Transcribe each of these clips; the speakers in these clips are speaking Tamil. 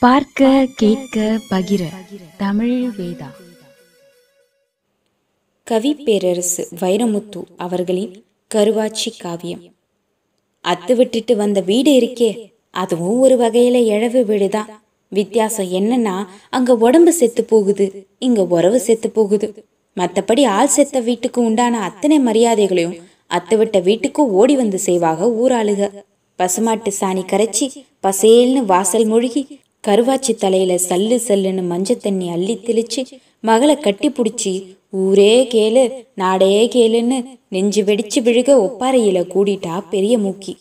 பார்க்க கேட்க பகிர. தமிழ் வேதா. கவி பேரரசு வைரமுத்து அவர்களின் கருவாச்சி காவியம். அத்து விட்டுட்டு வந்த வீடு இருக்கே அதுவும் ஒரு வகையில இழவு வீடுதான் வித்தியாசம் என்னன்னா அங்க உடம்பு செத்து போகுது இங்க உறவு செத்து போகுது. மத்தபடி ஆள் செத்த வீட்டுக்கு உண்டான அத்தனை மரியாதைகளையும் அத்து விட்ட வீட்டுக்கு ஓடி வந்து செய்வாக ஊராளுக. பசுமாட்டு சாணி கரைச்சி பசேல்னு வாசல் மூழ்கி கருவாச்சி தலையில சல்லு சல்லுன்னு மஞ்சள் தண்ணி அள்ளி தெளிச்சு மகளை கட்டி புடிச்சி ஊரே கேளு நாடே கேளுன்னு நெஞ்சு வெடிச்சு விழுக ஒப்பாரையில கூடிட்டா பெரிய மூக்கி.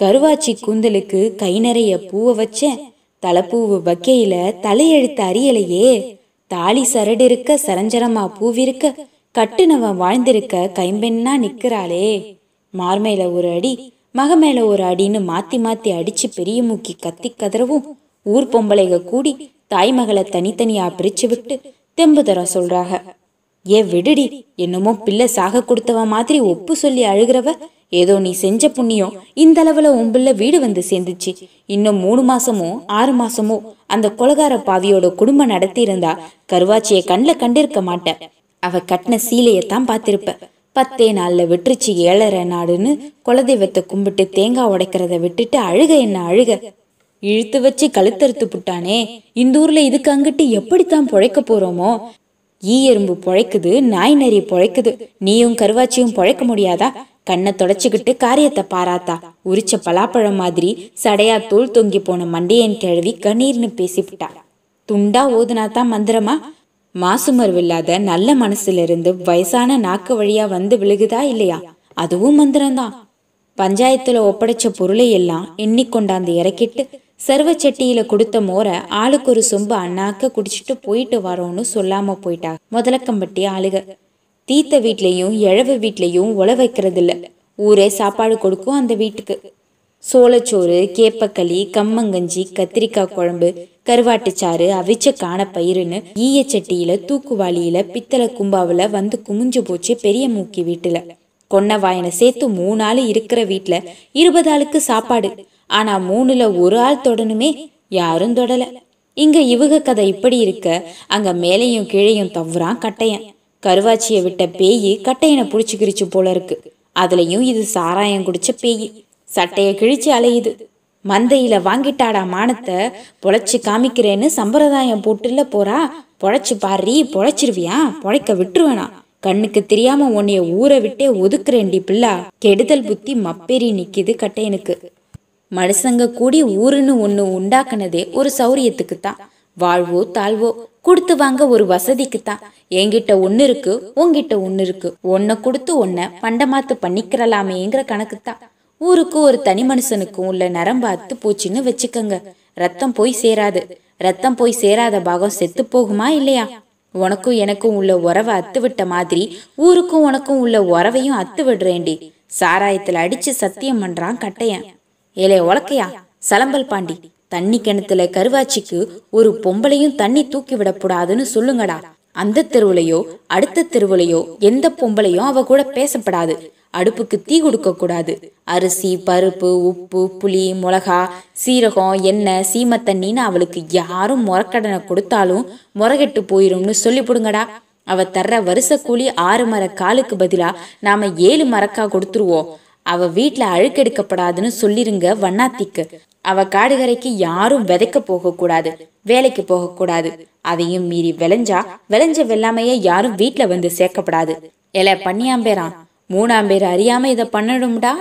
கருவாச்சி கூந்தலுக்கு கை நிறைய பூவை வச்சேன். தலைப்பூவு வக்கையில தலையெழுத்து அறியலையே தாலி சரடு இருக்க சரஞ்சரமா பூவிருக்க கட்டுனவன் வாழ்ந்திருக்க கைம்பெண்ணா நிக்கிறாளே மார்மேல ஒரு அடி மக மேல ஒரு அடின்னு மாத்தி மாத்தி அடிச்சு பெரிய மூக்கி கத்தி கதறவும் ஊர் பொம்பளைக கூடி தாய்மகளை தனித்தனியா பிரிச்சு விட்டு தெம்பு தர சொல்றாக. ஏ விடுடி என்னமோ பிள்ளை சாக கொடுத்தவ மாதிரி ஒப்பு சொல்லி அழுகிறவ ஏதோ நீ செஞ்ச புண்ணியம் இந்த அளவுல உன் பிள்ளை வீடு வந்து சேர்ந்துச்சு. இன்னும் மூணு மாசமோ ஆறு மாசமோ அந்த கொலகார பாவியோட குடும்பம் நடத்தி இருந்தா கருவாச்சியை கண்ணில் கண்டிருக்க மாட்டேன். அவ கட்டின சீலையத்தான் பார்த்திருப்ப. பத்தே நாள்ல விட்டுருச்சு ஏழரை நாடுன்னு குலதெய்வத்தை கும்பிட்டு தேங்காய் உடைக்கிறத விட்டுட்டு அழுக என்ன அழுக. இழுத்து வச்சு கழுத்தறுத்து புட்டானே. இந்த ஊர்ல இதுக்கு அங்கிட்டு எப்படித்தான் பொழைக்க போறோமோ? ஈ எறும்பு பொழைக்குது நாய் நரி பொழைக்குது. நீயும் கருவாச்சியும் பொழைக்க முடியாதா? கண்ணை தொடச்சுக்கிட்டு காரியத்தை பாராத்தா. உரிச்ச பலாப்பழம் மாதிரி சடையா தோல் தொங்கி போன மண்டையன் கிழவி கண்ணீர்னு பேசிவிட்டா துண்டா ஓதுனா தான் மந்திரமா மாசுமருவில்லாத நல்ல மனசுல இருந்து வயசான நாக்கு வழியா வந்து விழுகுதா இல்லையா? அதுவும் மந்திரம்தான். பஞ்சாயத்துல ஒப்படைச்ச பொருளை எல்லாம் எண்ணி கொண்டாந்து இறக்கிட்டு சர்வச்சட்டியில் கொடுத்த மோரை ஆளுக்கு ஒரு சொம்பு அண்ணாக்க குடிச்சிட்டு போயிட்டு வரோன்னு சொல்லாம போயிட்டா. முதலக்கம்பட்டி ஆளுக. தீத்த வீட்லயும் இழவு வீட்லயும் உழ வைக்கிறது இல்ல ஊரே சாப்பாடு கொடுக்கும் அந்த வீட்டுக்கு. சோளச்சோறு கேப்பக்களி கம்மங்கஞ்சி கத்திரிக்காய் குழம்பு கருவாட்டுச்சாறு அவிச்ச ஈய ஈயச்சட்டியில தூக்குவாளியில பித்தளை கும்பாவில் வந்து குமிஞ்சு போச்சு பெரிய மூக்கி வீட்டுல. கொன்ன வாயனை சேர்த்து மூணு ஆள் இருக்கிற வீட்டுல இருபது ஆளுக்கு சாப்பாடு. ஆனா மூணுல ஒரு ஆள் தொடணுமே யாரும் தொடல. இங்க இவக கதை இப்படி இருக்க. அங்க மேலையும் கீழையும் தவறான் கட்டையன். கருவாச்சிய விட்ட பேயி கட்டையனை புடிச்சுக்கிருச்சு போல இருக்கு. அதுலயும் இது சாராயம் குடிச்ச பேய். சட்டையை கிழிச்சு அலையுது. மந்தையில வாங்கிட்டாடா மானத்தை. பொழைச்சு காமிக்கிறேன்னு சம்பிரதாயம் போட்டுல போறா. பொழைச்சு பாரி பொழைச்சிருவியா? பொழைக்க விட்டுருவேனா? கண்ணுக்கு தெரியாம உன்னைய ஊரை விட்டே ஒதுக்குறேன்டி பிள்ளா. கெடுதல் புத்தி மப்பேறி நிக்கிது கட்டையனுக்கு. மனுஷங்க கூடி ஊருன்னு ஒன்று உண்டாக்குனதே ஒரு சௌரியத்துக்கு தான் வாழ்வோ தாழ்வோ கொடுத்து வாங்க ஒரு வசதிக்கு தான் என்கிட்ட ஒன்று இருக்கு உங்ககிட்ட ஒன்று இருக்கு. ஒன்ன கொடுத்து ஒன்ன பண்டமாத்து பண்ணிக்கிறலாமேங்கிற கணக்கு தான் ஊருக்கு ஒரு தனி மனுஷனுக்கும் உள்ள நரம்பாத்து போச்சுன்னு வச்சுக்கோங்க. ரத்தம் போய் சேராது. ரத்தம் போய் சேராத பாகம் செத்து போகுமா இல்லையா? உனக்கும் எனக்கும் உள்ள உறவை அத்து விட்ட மாதிரி ஊருக்கும் உனக்கும் உள்ள உறவையும் அத்து விடுறேண்டி. சாராயத்துல அடிச்சு சத்தியம் பண்றான் கட்டையன். ஏலே உலக்கையா சலம்பல் பாண்டி தண்ணி கிணத்துல கருவாச்சிக்கு ஒரு பொம்பளையும் தண்ணி தூக்கி விடக்கூடாதுன்னு சொல்லுங்கடா. அந்த தெருவுலையோ அடுத்த தெருவுலையோ எந்த பொம்பளையும் அவ கூட பேசப்படாது. அடுப்புக்கு தீ கொடுக்க கூடாது. அரிசி பருப்பு உப்பு புளி மிளகா சீரகம் எண்ணெய் சீம தண்ணின்னு அவளுக்கு யாரும் முறக்கடனை கொடுத்தாலும் முறகெட்டு போயிரும்னு சொல்லி போடுங்கடா அவ தர்ற வருஷ கூலி ஆறு மர காலுக்கு பதிலா நாம ஏழு மரக்கா கொடுத்துருவோம். அவ வீட்டுல அழுக்கெடுக்கப்படாதுன்னு சொல்லிருங்க வண்ணாத்திக்கு. அவ காடுகரைக்கு யாரும் விதைக்க போக கூடாது வேலைக்கு போக கூடாது. அதையும் மீறி விளைஞ்சா விளைஞ்ச வெள்ளாமைய யாரும் வீட்டுல வந்து சேர்க்கப்படாது. எல பண்ணியாம்பேரான் மூணாம் பேர் அறியாம இத பண்ணணும்டா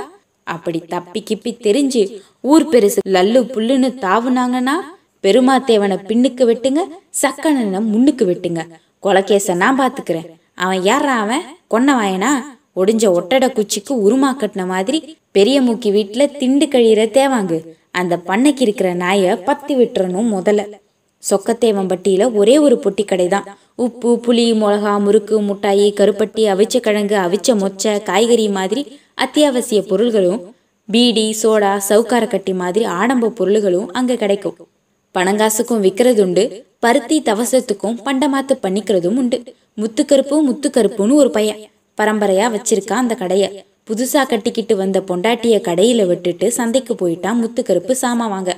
அப்படி தப்பி கிப்பி தெரிஞ்சு ஊர் பெருசு லல்லு புல்லுன்னு தாவுனாங்கன்னா பெருமாத்தேவனை பின்னுக்கு வெட்டுங்க சக்கனனை முன்னுக்கு வெட்டுங்க. கொலகேச நான் பாத்துக்கிறேன். அவன் யாரா அவன்? கொன்ன வாயனா? ஒடிஞ்ச ஒட்டட குச்சிக்கு உருமா கட்டின மாதிரி பெரிய மூக்கி வீட்டில் திண்டு கழியிற தேவாங்கு. அந்த பண்ணைக்கு இருக்கிற நாயை பத்தி விட்டுறணும் முதல்ல. சொக்கத்தேவம்பட்டியில ஒரே ஒரு பொட்டி கடை தான் உப்பு புளி மிளகா முறுக்கு முட்டாயி கருப்பட்டி அவிச்ச கிழங்கு அவிச்ச மொச்சை காய்கறி மாதிரி அத்தியாவசிய பொருள்களும் பீடி சோடா சவுக்கார கட்டி மாதிரி ஆடம்ப பொருள்களும் அங்க கிடைக்கும். பணங்காசுக்கும் விற்கிறதுண்டு பருத்தி தவசத்துக்கும் பண்டமாத்து பண்ணிக்கிறதும் உண்டு. முத்துக்கருப்பு முத்துக்கருப்புன்னு ஒரு பையன். பரம்பரையா வச்சிருக்கா அந்த கடைய. புதுசா கட்டிக்கிட்டு வந்த பொண்டாட்டிய கடையில விட்டுட்டு சந்தைக்கு போயிட்டான் முத்துக்கருப்பு சாமா வாங்க.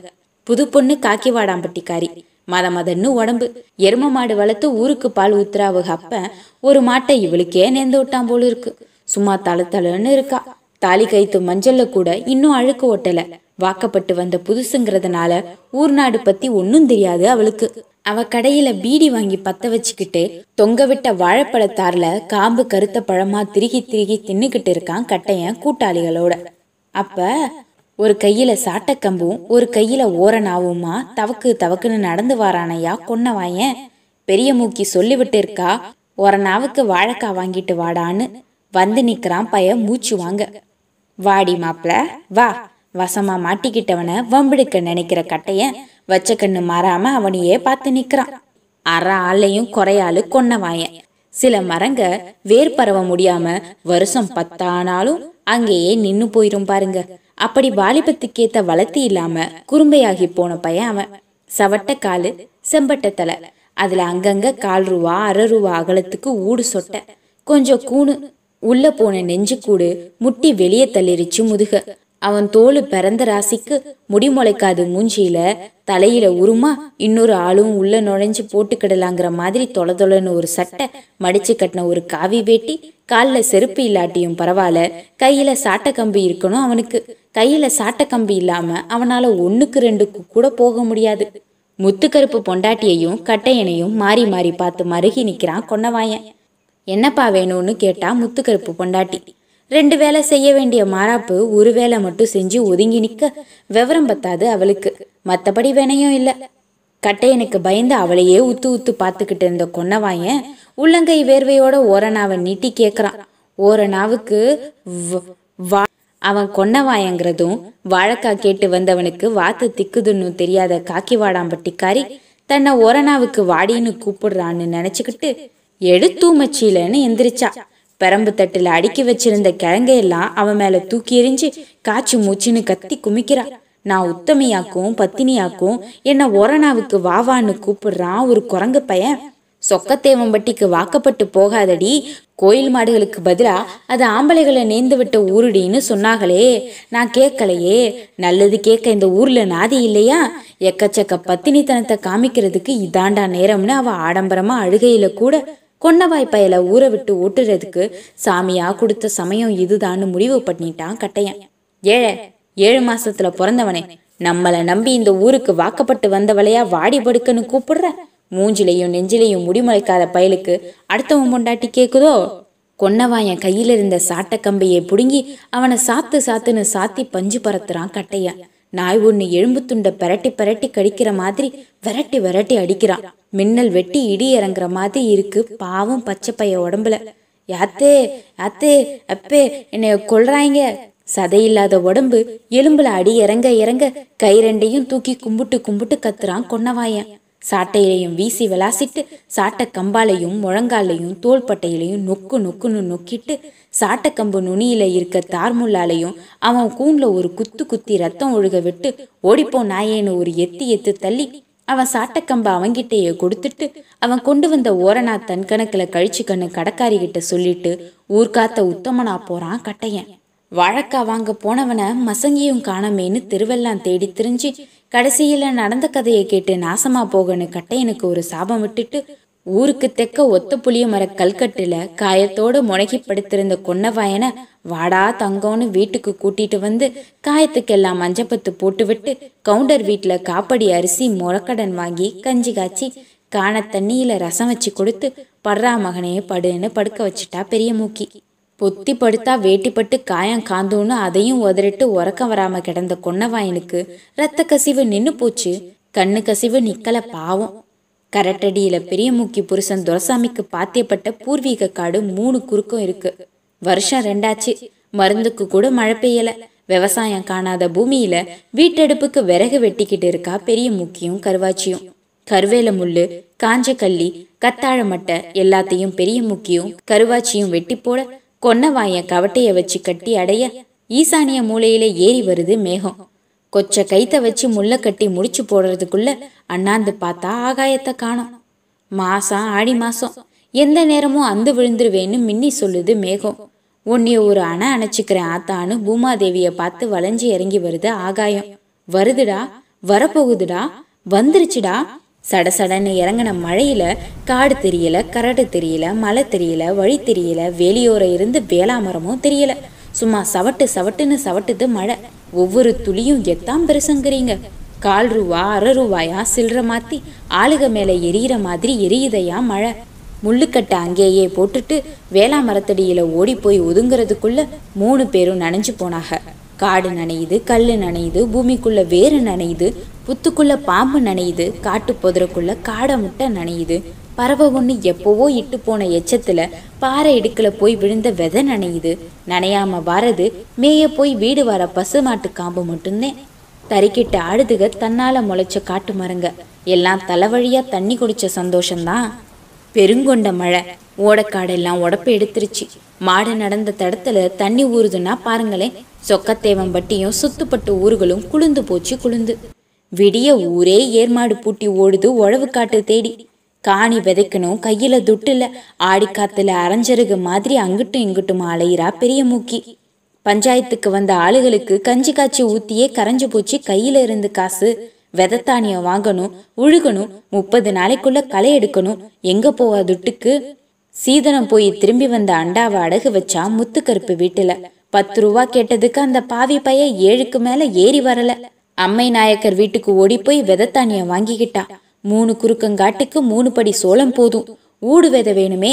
புது பொண்ணு காக்கி வாடாம்பட்டிக்காரி மத மதன்னு உடம்பு. எரும மாடு வளர்த்து ஊருக்கு பால் ஊத்துறாவுக அப்ப ஒரு மாட்டை இவளுக்கே நேர்ந்து விட்டான் போல இருக்கு சும்மா தள தளன்னு இருக்கா. தாலி கைத்து மஞ்சள்ல கூட இன்னும் அழுக்கு ஒட்டல. வாக்கப்பட்டு வந்த புதுசுங்கிறதுனால ஊர் நாடு பத்தி ஒன்னும் தெரியாது அவளுக்கு. அவ கடையில பீடி வாங்கி பத்த வச்சுக்கிட்டு தொங்க விட்ட வாழைப்பழத்தார்ல காம்பு கருத்த பழமா திருகி திருகி தின்னுக்கிட்டு இருக்கான் கட்டையன் கூட்டாளிகளோட. அப்ப ஒரு கையில சாட்டக்கம்பும் ஒரு கையில ஓரனாவுமா தவக்கு தவக்குன்னு நடந்து வாரானையா கொன்னவாயன் பெரிய மூக்கி சொல்லிவிட்டு இருக்கா ஓரனாவுக்கு வாழைக்காய் வாங்கிட்டு வாடான்னு. வந்து நிக்கிறான் பைய மூச்சு வாங்க. வாடி மாப்பிள வா. வசமா மாட்டிக்கிட்டவன வம்பிடுக்க நினைக்கிற கட்டைய வச்ச கண்ணு மாறாம அவனையே பார்த்து நிக்கிறான். அற ஆளையும் குறையாளு கொன்னவாயன் சில மரங்க வேர் பரவ முடியாம வருஷம் பத்தானாலும் அங்கேயே நின்னு போயிரும் பாருங்க. அப்படி வாலிபத்துக்கேத்த வளர்த்தி இல்லாம குறும்பையாகி போன பையன் அவன். சவட்ட காலு செம்பட்ட தலை. அதுல அங்கங்க கால் ரூபா அரை ரூபா அகலத்துக்கு ஊடு சொட்ட. கொஞ்சம் கூணு உள்ள போன நெஞ்சு கூடு முட்டி வெளியே தள்ளிருச்சு முதுக. அவன் தோலு பிறந்த ராசிக்கு முடி முளைக்காது மூஞ்சியில தலையில உருமா இன்னொரு ஆளும் உள்ள நுழைஞ்சு போட்டுக்கிடலாங்கிற மாதிரி தொலை தொலைன்னு ஒரு சட்டை மடிச்சு கட்டின ஒரு காவி வேட்டி காலில் செருப்பு இல்லாட்டியும் பரவாயில்ல. கையில சாட்டை கம்பி இருக்கணும் அவனுக்கு. கையில சாட்டை கம்பி இல்லாம அவனால ஒண்ணுக்கு ரெண்டுக்கு கூட போக முடியாது. முத்துக்கருப்பு பொண்டாட்டியையும் கட்டையனையும் மாறி மாறி பார்த்து மருகி நிக்கிறான் கொன்னவாயன். என்னப்பா வேணும்னு கேட்டா முத்துக்கருப்பு பொண்டாட்டி. ரெண்டு வேலை செய்ய வேண்டிய மாறாப்பு ஒரு வேலை மட்டும் செஞ்சு ஒதுங்கி நிற்க விவரம் பத்தாது அவளுக்கு. மத்தபடி வினையும் இல்லை. கட்டையனுக்கு பயந்து அவளையே உத்து உத்து பார்த்துக்கிட்டு இருந்த கொன்னவாயன் உள்ளங்கை வேர்வையோட ஓரனாவை நீட்டி கேட்குறான் ஓரனாவுக்கு வா அவன் கொன்னவாயங்கிறதும் வாழைக்காய் கேட்டு வந்தவனுக்கு வாத்து திக்குதுன்னு தெரியாத காக்கி வாடாம்பட்டிக்காரி தன்னை ஓரணாவுக்கு வாடின்னு கூப்பிடுறான்னு நினச்சிக்கிட்டு எடுத்தூமச்சிலன்னு எந்திரிச்சா. பெரம்பு தட்டுல அடுக்கி வச்சிருந்த கிழங்கையெல்லாம் அவன் மேல தூக்கி எறிஞ்சு காய்ச்சி மூச்சுன்னு கத்தி குமிக்கிறா நான் உத்தமையாக்கும் பத்தினியாக்கும் என்ன ஒரணாவுக்கு வாவான்னு கூப்பிடுறான் ஒரு குரங்கு பையன். சொக்கத்தேவம்பட்டிக்கு வாக்கப்பட்டு போகாதடி கோயில் மாடுகளுக்கு பதிலா அது ஆம்பளைகளை நேர்ந்து விட்ட ஊருடின்னு சொன்னாங்களே நான் கேட்கலையே நல்லது கேட்க இந்த ஊர்ல நாதி இல்லையா? எக்கச்சக்க பத்தினித்தனத்தை காமிக்கிறதுக்கு இதாண்டா நேரம்னு அவ ஆடம்பரமா அழுகையில கூட கொன்னவாய் பயலை ஊற விட்டு ஓட்டுறதுக்கு சாமியா கொடுத்த சமயம் இதுதான்னு முடிவு பண்ணிட்டான் கட்டையன். ஏழை ஏழு மாசத்துல பிறந்தவனே நம்மளை நம்பி இந்த ஊருக்கு வாக்கப்பட்டு வந்தவளையா வாடி படுக்கன்னு கூப்பிடுற? மூஞ்சிலையும் நெஞ்சிலையும் முடிமுளைக்காத பயலுக்கு அடுத்தவன் பொண்டாட்டி கேக்குதோ? கொன்னவாயன் கையில இருந்த சாட்ட கம்பையை புடுங்கி அவனை சாத்து சாத்துன்னு சாத்தி பஞ்சு பறத்துறான் கட்டையன். நாய் ஒன்று எலும்பு துண்டை பெரட்டி பரட்டி கடிக்கிற மாதிரி விரட்டி விரட்டி அடிக்கிறான் மின்னல் வெட்டி இடி இறங்குற மாதிரி இருக்கு. பாவம் பச்சை பைய உடம்புல. யாத்தே யாத்தே அப்பே என்னைய கொல்றாங்க சதையில்லாத உடம்பு எலும்புல அடி இறங்க இறங்க கை ரெண்டையும் தூக்கி கும்பிட்டு கும்பிட்டு கத்துறான் கொன்னவாயன். சாட்டையிலையும் வீசி விளாசிட்டு சாட்டை கம்பாலையும் முழங்காலையும் தோள்பட்டையிலையும் நொக்கு நொக்குன்னு நொக்கிட்டு சாட்டைக்கம்பு நுனியில இருக்க தார்முள்ளாலையும் அவன் கூண்ல ஒரு குத்து குத்தி ரத்தம் ஒழுக விட்டு ஓடிப்போ நாயேன்னு ஒரு எத்தி எத்து தள்ளி அவன் சாட்டக்கம்ப அவங்கிட்டேயே கொடுத்துட்டு அவன் கொண்டு வந்த ஓரணா தன் கணக்குல கழிச்சு கண்ணு கடைக்காரி கிட்ட சொல்லிட்டு ஊர்காத்த உத்தமனா போறான் கட்டையன். வழக்கா வாங்க போனவனை மசங்கியும் காணமேன்னு தெருவெல்லாம் தேடி திரிஞ்சு கடைசியில் நடந்த கதையை கேட்டு நாசமா போகன்னு கட்டையனுக்கு ஒரு சாபம் விட்டுட்டு ஊருக்கு தெக்க ஒத்த புளிய மர கல்கட்டுல காயத்தோடு முடகி படுத்திருந்த கொன்னவாயனை வாடா தங்கம்னு வீட்டுக்கு கூட்டிட்டு வந்து காயத்துக்கெல்லாம் மஞ்சப்பத்து போட்டுவிட்டு கவுண்டர் வீட்டில் காப்படி அரிசி முறக்கடன் வாங்கி கஞ்சி காய்ச்சி காண தண்ணியில ரசம் வச்சு கொடுத்து படுறா மகனே படுன்னு படுக்க வச்சுட்டா பெரிய மூக்கி. பொத்தி படுத்தா வேட்டிப்பட்டு காயம் காந்தோன்னு அதையும் உதறிட்டு உறக்கம் வராம கிடந்த கொன்னவாயனுக்கு ரத்த கசிவு நின்னு போச்சு. கண்ணு கசிவு நிக்கல பாவம். கரட்டடியில பெரிய மூக்கி புருஷன் துரசாமிக்கு பாத்தியப்பட்ட பூர்வீக காடு மூணு குறுக்கும் இருக்கு. வருஷம் ரெண்டாச்சு. மருந்துக்கு கூட மழை பெய்யல. விவசாயம் காணாத பூமியில வீட்டடுப்புக்கு விறகு வெட்டிக்கிட்டு இருக்கா பெரிய மூக்கியும் கருவாச்சியும். கருவேல முள்ளு காஞ்ச கள்ளி கத்தாழ மட்டை எல்லாத்தையும் பெரிய மூக்கியும் கருவாச்சியும் வெட்டி போட கொன்னவாயன் கவட்டைய வச்சு கட்டி அடைய ஈசானிய மூலையில ஏறி வருது மேகம். கொச்ச கைத்த வச்சு முள்ள கட்டி முடிச்சு போடுறதுக்குள்ள அண்ணாந்து பார்த்தா ஆகாயத்தை காணும். மாசம் ஆடி மாசம். எந்த நேரமும் அந்து விழுந்துருவேன்னு மின்னி சொல்லுது மேகம். உன்னைய ஒரு அணை அணைச்சிக்கிறேன் ஆத்தான்னு பூமாதேவிய பார்த்து வளைஞ்சு இறங்கி வருது ஆகாயம். வருதுடா வரப்போகுதுடா வந்துருச்சுடா சடசடன்னு இறங்கின மழையில காடு தெரியல கரடு தெரியல மலை தெரியல வழி தெரியல வேலியோரம் இருந்து வேளாமரமும் தெரியல. சும்மா சவட்டு சவட்டுன்னு சவட்டுது மழை. ஒவ்வொரு துளியும் எத்தாம் பெருசுங்கிறீங்க கால் ரூபா அரை ரூபாயா சில்லற மாத்தி ஆளுக மேல எரியிற மாதிரி எரியுதையா மழை. முள்ளுக்கட்டை அங்கேயே போட்டுட்டு வேளா மரத்தடியில ஓடி போய் ஒதுங்கிறதுக்குள்ள மூணு பேரும் நனைஞ்சு போனாங்க. காடு நனையுது கல் நனையுது பூமிக்குள்ள வேறு நனையுது புத்துக்குள்ள பாம்பு நனையுது காட்டு புதருக்குள்ள காடை முட்டை நனையுது. பறவை ஒன்று எப்போவோ இட்டு போன எச்சத்துல பாறை இடுக்கில் போய் விழுந்த விதை நனையுது. நனையாம வாரது மேய போய் வீடு வர பசு மாட்டு காம்பு மட்டும்தான் தறிக்கிட்ட ஆடுதுக தன்னால முளைச்ச காட்டு மரங்க. எல்லாம் தலைவழியா தண்ணி குடிச்ச சந்தோஷம்தான் பெருங்கொண்ட மழை ஓடக்காடெல்லாம் உடப்ப எடுத்துருச்சு. மாடு நடந்த தடத்துல தண்ணி ஊறுதுன்னா பாருங்களேன் சொக்கத்தேவம்பட்டியும் சுத்துப்பட்டு ஊர்களும் குளுந்து போச்சு குளுந்து. விடிய ஊரே ஏர்மாடு பூட்டி ஓடுது உழவு காட்டு தேடி. காணி விதைக்கணும் கையில துட்டுல. ஆடி காத்துல அரைஞ்சருகு மாதிரி அங்கிட்டும் இங்கிட்டும் அலையிறா பெரிய மூக்கி. பஞ்சாயத்துக்கு வந்த ஆளுகளுக்கு கஞ்சி காய்ச்சி ஊத்தியே கரைஞ்சு போச்சு கையில இருந்து காசு. விதத்தானியம் வாங்கணும் உழுகணும் முப்பது நாளைக்குள்ள களை எடுக்கணும். எங்க போவா துட்டுக்கு? சீதனம் போய் திரும்பி வந்த அண்டாவை அடகு வச்சா முத்துக்கருப்பு வீட்டுல. பத்து ரூபா கேட்டதுக்கு அந்த பாவி பைய ஏழுக்கு மேல ஏறி வரல. அம்மை நாயக்கர் வீட்டுக்கு ஓடி போய் விதத்தானியம் வாங்கிக்கிட்டா மூணு குறுக்கங்காட்டுக்கு மூணு படி சோளம் போதும். ஊடு விதை வேணுமே.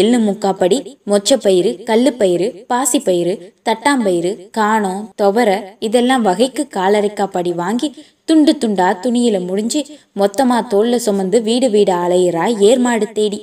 எள்ளு முக்காப்படி மொச்சப்பயிறு கல்லுப்பயிறு பாசிப்பயிறு தட்டாம்பயிறு காணம் துவர இதெல்லாம் வகைக்கு காலரைக்கா படி வாங்கி துண்டு துண்டா துணியில முடிஞ்சு மொத்தமா தோல்ல சுமந்து வீடு வீடு அலையிறா ஏர்மாடு தேடி.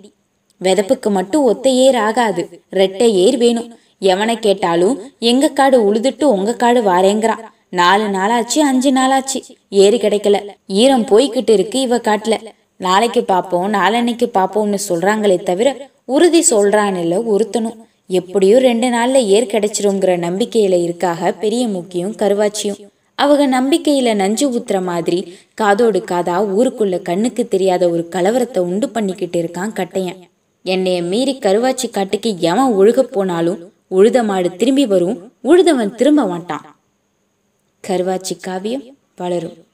விதப்புக்கு மட்டும் ஒத்த ஏர் ஆகாது. ரெட்டை ஏர் வேணும். எவனை கேட்டாலும் எங்க காடு உழுதுட்டு உங்க காடு வாரேங்கிறான். நாலு நாளாச்சு அஞ்சு நாளாச்சு. ஏறி கிடைக்கல. ஈரம் போய்கிட்டு இருக்கு இவ காட்டுல. நாளைக்கு பார்ப்போம் நாளன்னைக்கு பார்ப்போம்னு சொல்றாங்களே தவிர உறுதி சொல்றான்ல ஒருத்தனும் எப்படியும் ரெண்டு நாள்ல ஏர் கிடைச்சிருங்கிற நம்பிக்கையில இருக்காக பெரிய முக்கியம் கருவாச்சியும். அவங்க நம்பிக்கையில நஞ்சு ஊத்துற மாதிரி காதோடு காதா ஊருக்குள்ள கண்ணுக்கு தெரியாத ஒரு கலவரத்தை உண்டு பண்ணிக்கிட்டு இருக்கான் கட்டையன். என்னைய மீறி கருவாச்சி காட்டுக்கு எவன் ஒழுக போனாலும் உழுத மாடு திரும்பி வரும் உழுதவன் திரும்ப மாட்டான். கருவாச்சி காவியம் வளரும்.